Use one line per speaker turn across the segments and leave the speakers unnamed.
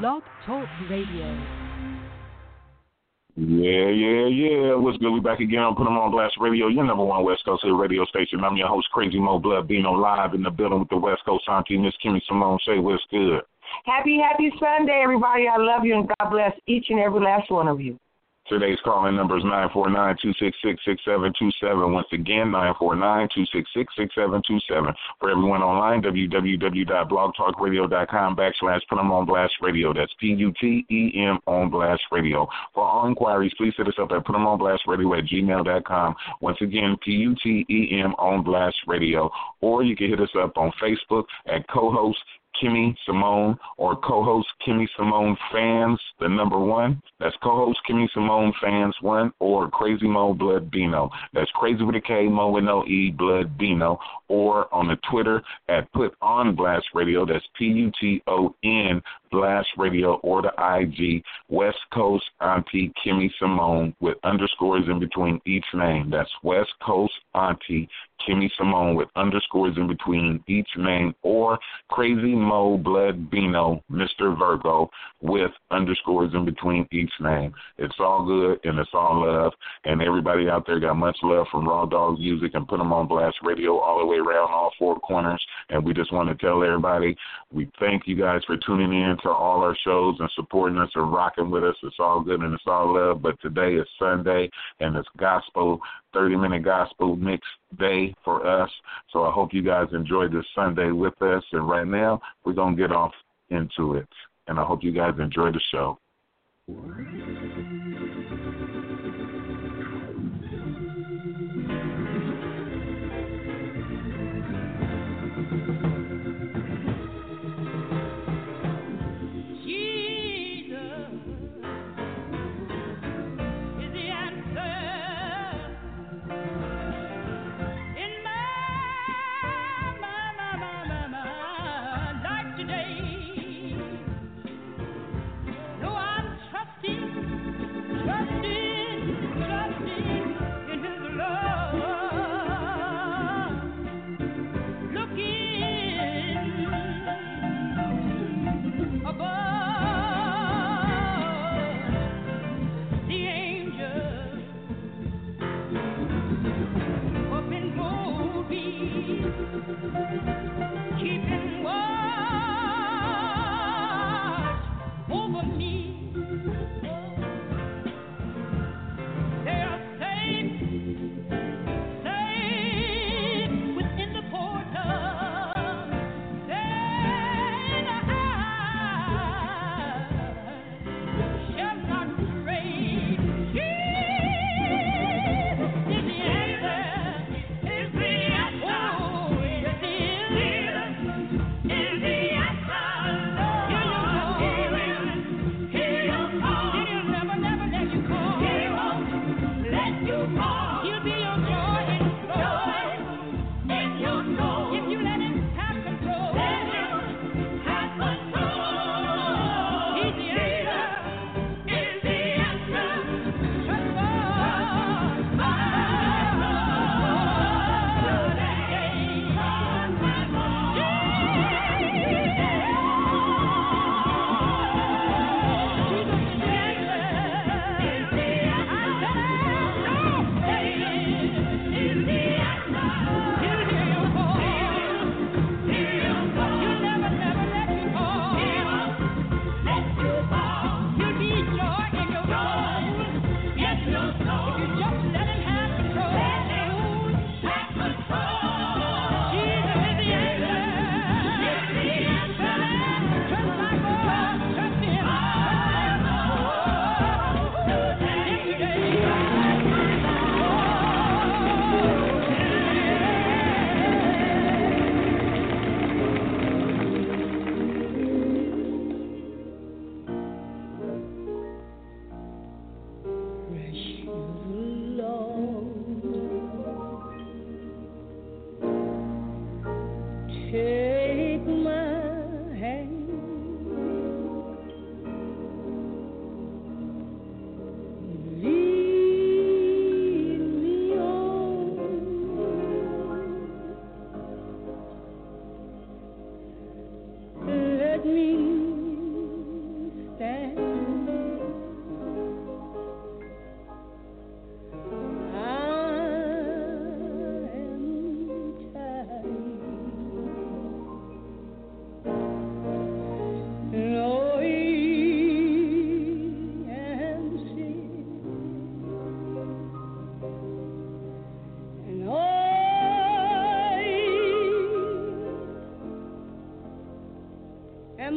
Blog Talk Radio.
Yeah, yeah, yeah. What's good? We back again on Put 'em on Blast Radio, your number one West Coast radio station. I'm your host, Crazy Mo Blood Bino, live in the building with the West Coast auntie, Miss Kimmy Simone. Say what's good.
Happy, happy Sunday, everybody. I love you and God bless each and every last one of you.
Today's calling number is 949-266-6727. Once again, 949-266-6727. For everyone online, www.blogtalkradio.com backslash put 'em on blast radio. That's P-U-T-E-M on blast radio. For all inquiries, please hit us up at put 'em on blast radio at gmail.com. Once again, P-U-T-E-M on blast radio. Or you can hit us up on Facebook at co-host Kimmy Simone or co-host Kimmy Simone fans, the number one. That's co-host Kimmy Simone fans one or Crazy Mo Blood Bino. That's Crazy with a K, Mo with no E, Blood Bino. Or on the Twitter at Put On Blast Radio. That's P-U-T-O-N Blast Radio or the IG West Coast Auntie Kimmy Simone with underscores in between each name. That's West Coast Auntie Kimmy Simone with underscores in between each name or Crazy Mo Blood Bino, Mr. Virgo, with underscores in between each name. It's all good and it's all love. And everybody out there got much love from Raw Dog Music and put them on Blast Radio all the way around all four corners. And we just want to tell everybody we thank you guys for tuning in to all our shows and supporting us and rocking with us. It's all good and it's all love. But today is Sunday and it's gospel 30 minute gospel mix day for us. So I hope you guys enjoyed this Sunday with us. And right now, we're going to get off into it. And I hope you guys enjoy the show.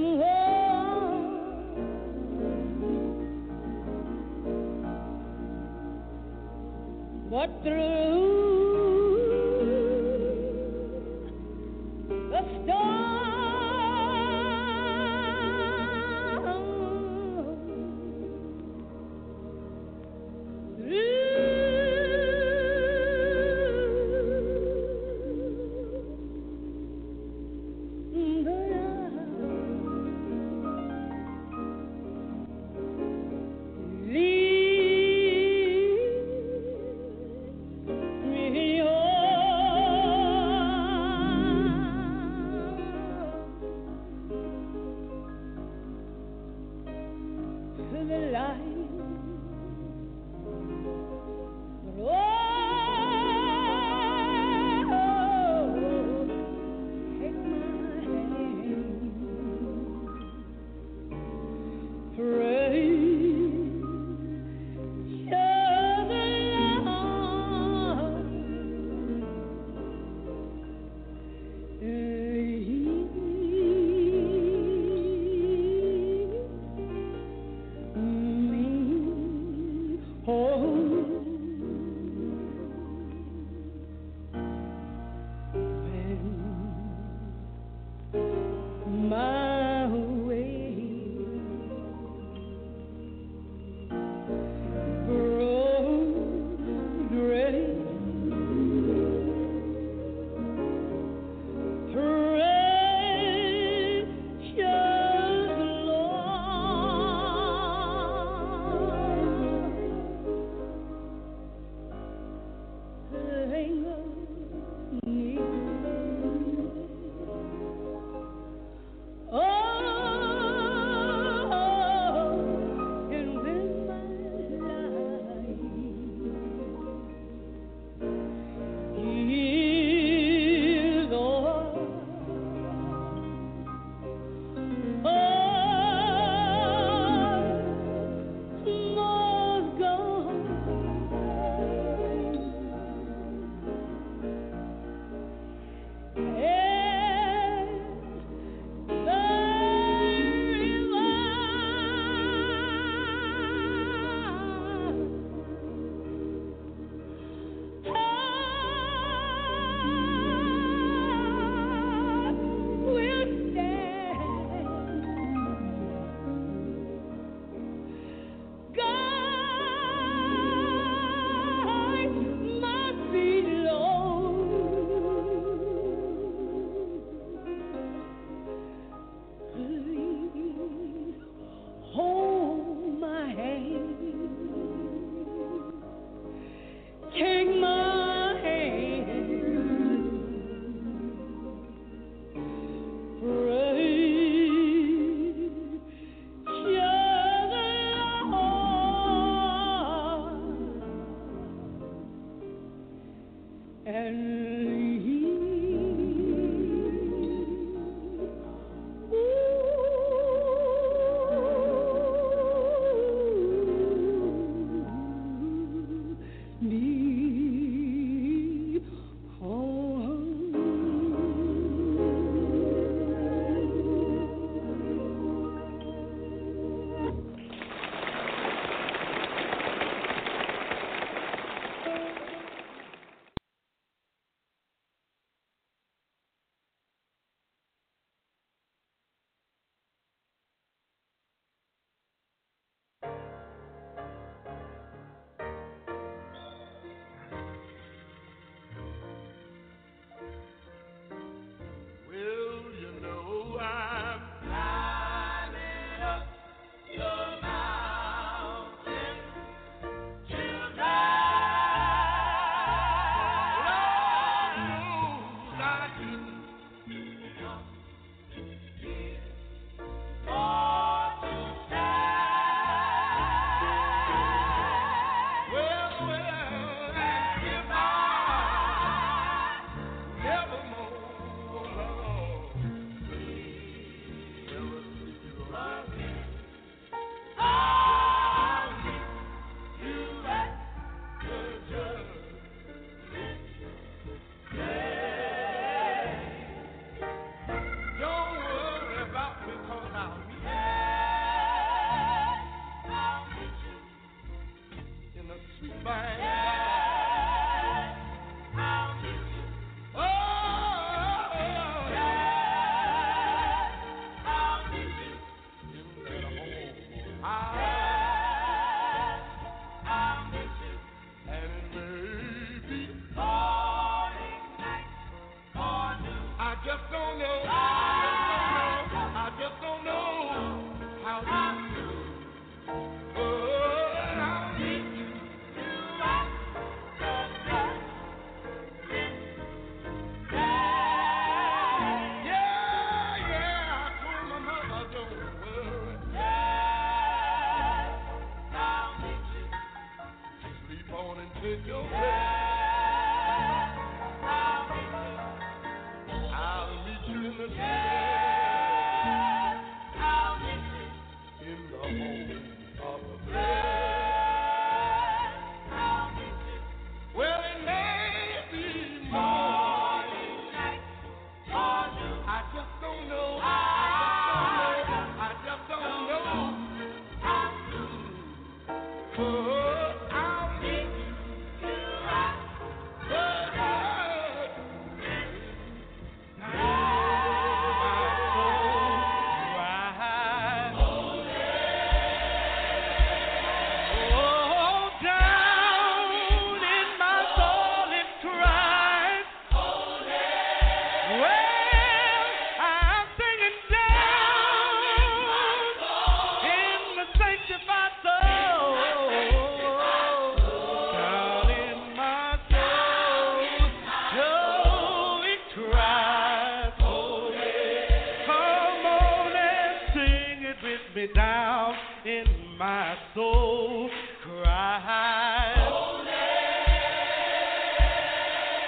them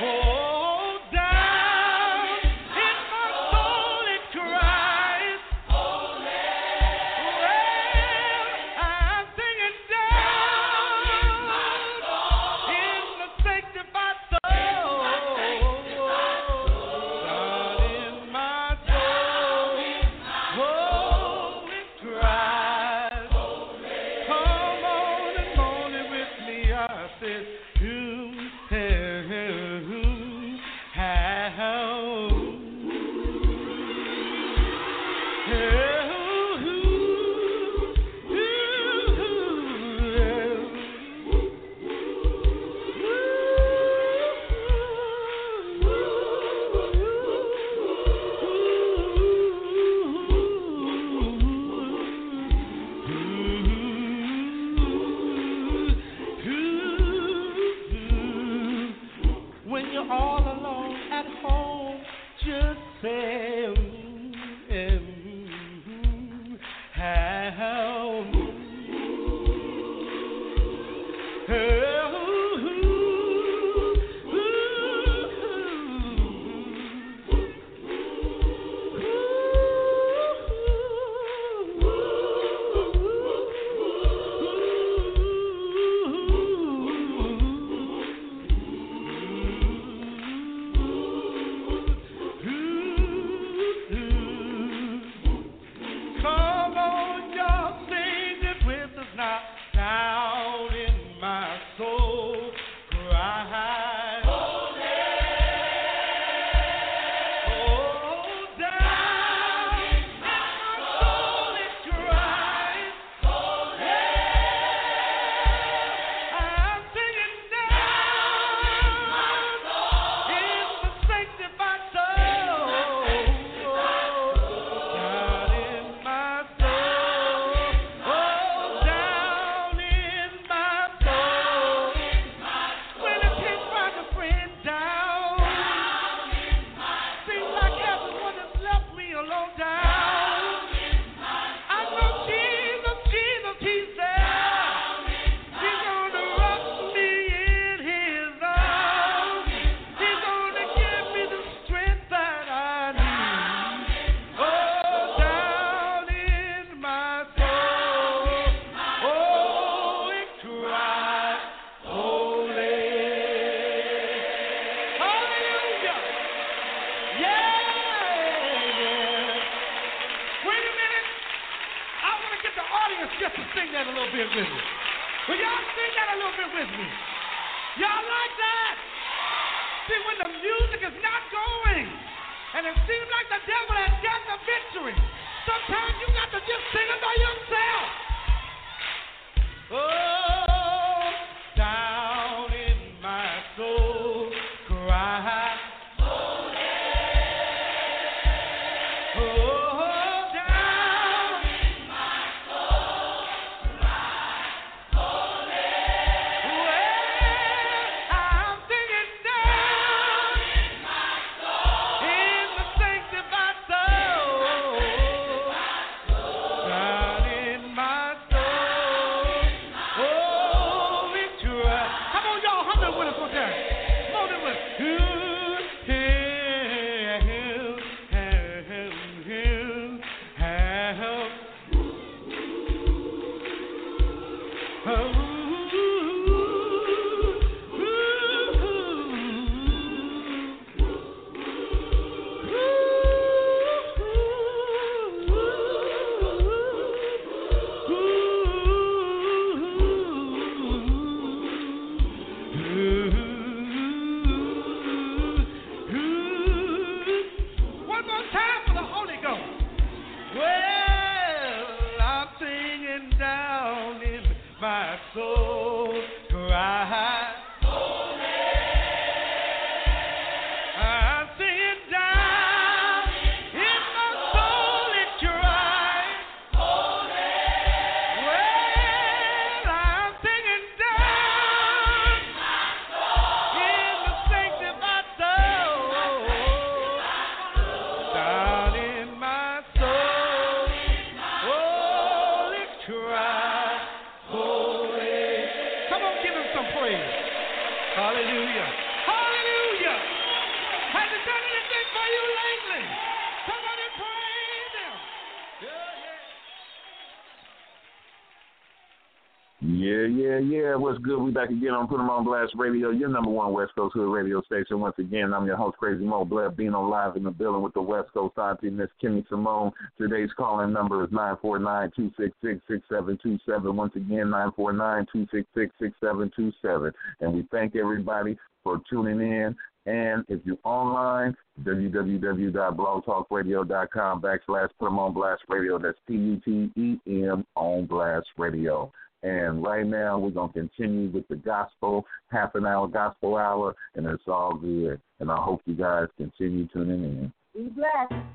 Sometimes
back again on Put 'em on Blast Radio, your number one West Coast Hood radio station. Once again, I'm your host, Crazy Mo Blood, being on live in the building with the West Coast auntie, Miss Kimmy Simone. Today's calling number is 949-266-6727. Once again, 949-266-6727. And we thank everybody for tuning in. And if you're online, www.blogtalkradio.com backslash Put 'em on Blast Radio. That's P-U-T-E-M on Blast Radio. And right now, we're going to continue with the gospel, half an hour gospel hour, and it's all good. And I hope you guys continue tuning in.
Be blessed.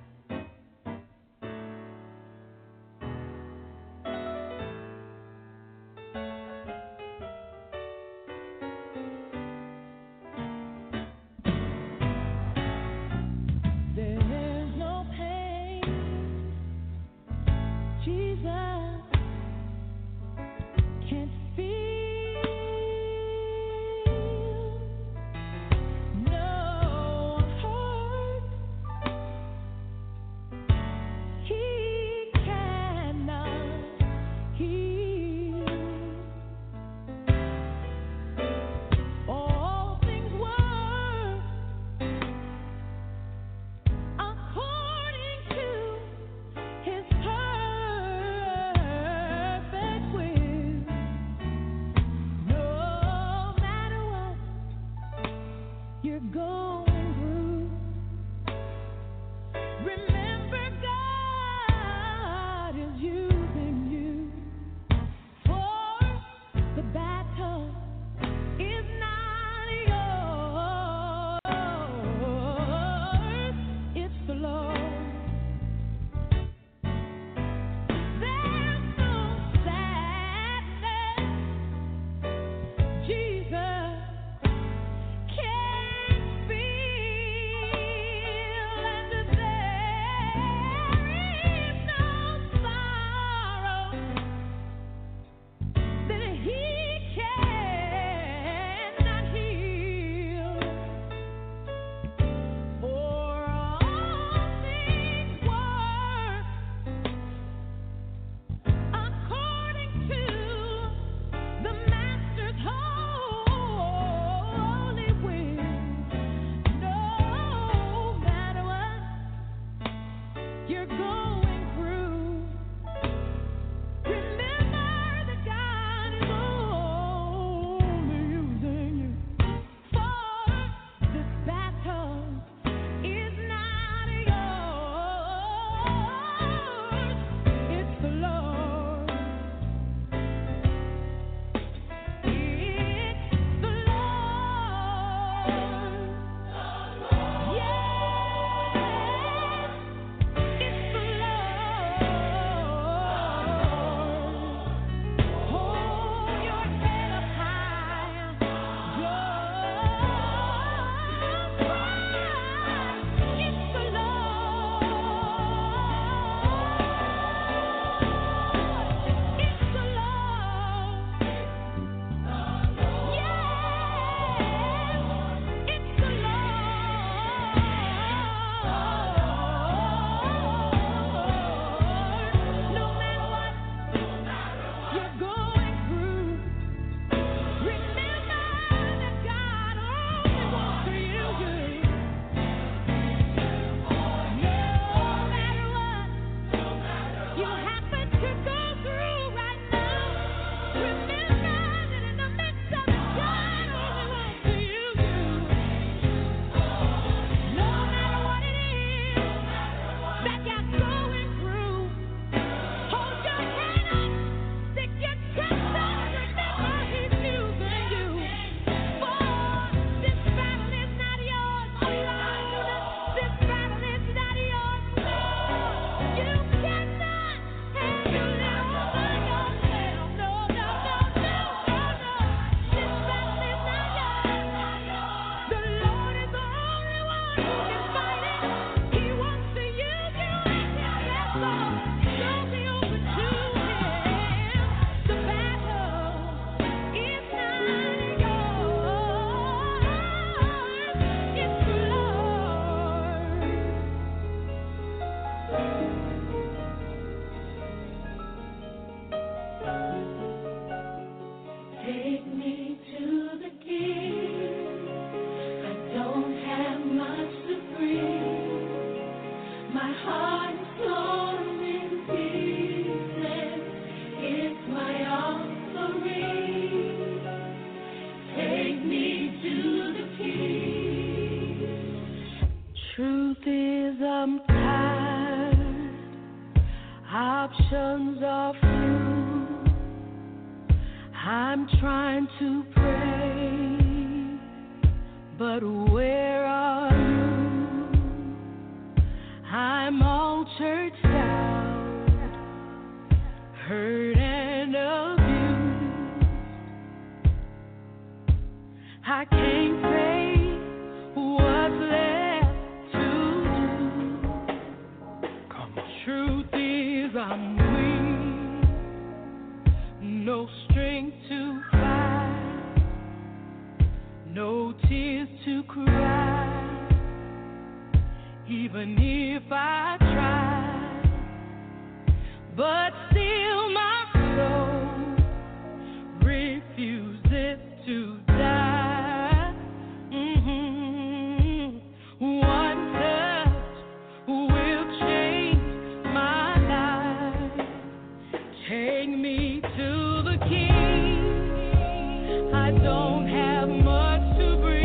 I'm all churched out, hurt and abused. I can't. even if I try. But still, my soul refuses to die. Mm-hmm. One touch will change my life. Take me to the King. I don't have much to bring.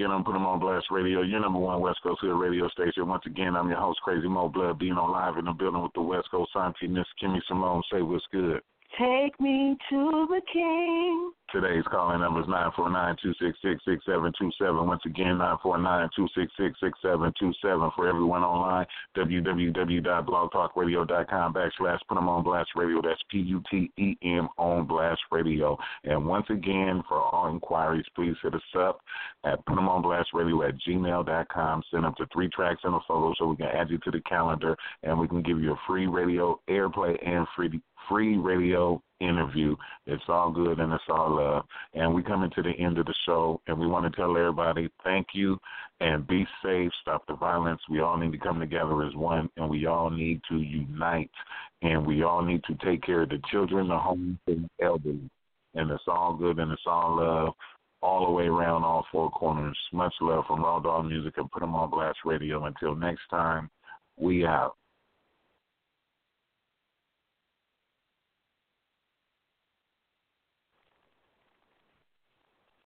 Again on Put 'em on Blast Radio, your number one West Coast Hood radio station. Once again, I'm your host, Crazy Mo Blood, being on live in the building with the West Coast Miss Kimmy Simone. Say what's good.
Take me to the King.
Today's calling number is 949-266-6727. Once again, 949-266-6727. For everyone online, www.blogtalkradio.com backslash put them on blast radio. That's P-U-T-E-M on blast radio. And once again, for all inquiries, please hit us up at put them on blast radio at gmail.com. Send up to three tracks and a photo so we can add you to the calendar and we can give you a free radio airplay and free free radio interview. It's all good and it's all love. And we're coming to the end of the show, and we want to tell everybody thank you and be safe. Stop the violence. We all need to come together as one, and we all need to unite, and we all need to take care of the children, the homeless, and the elderly. And it's all good and it's all love. All the way around all four corners. Much love from Raw Dog Music and Put 'em on Blast Radio. Until next time, we out.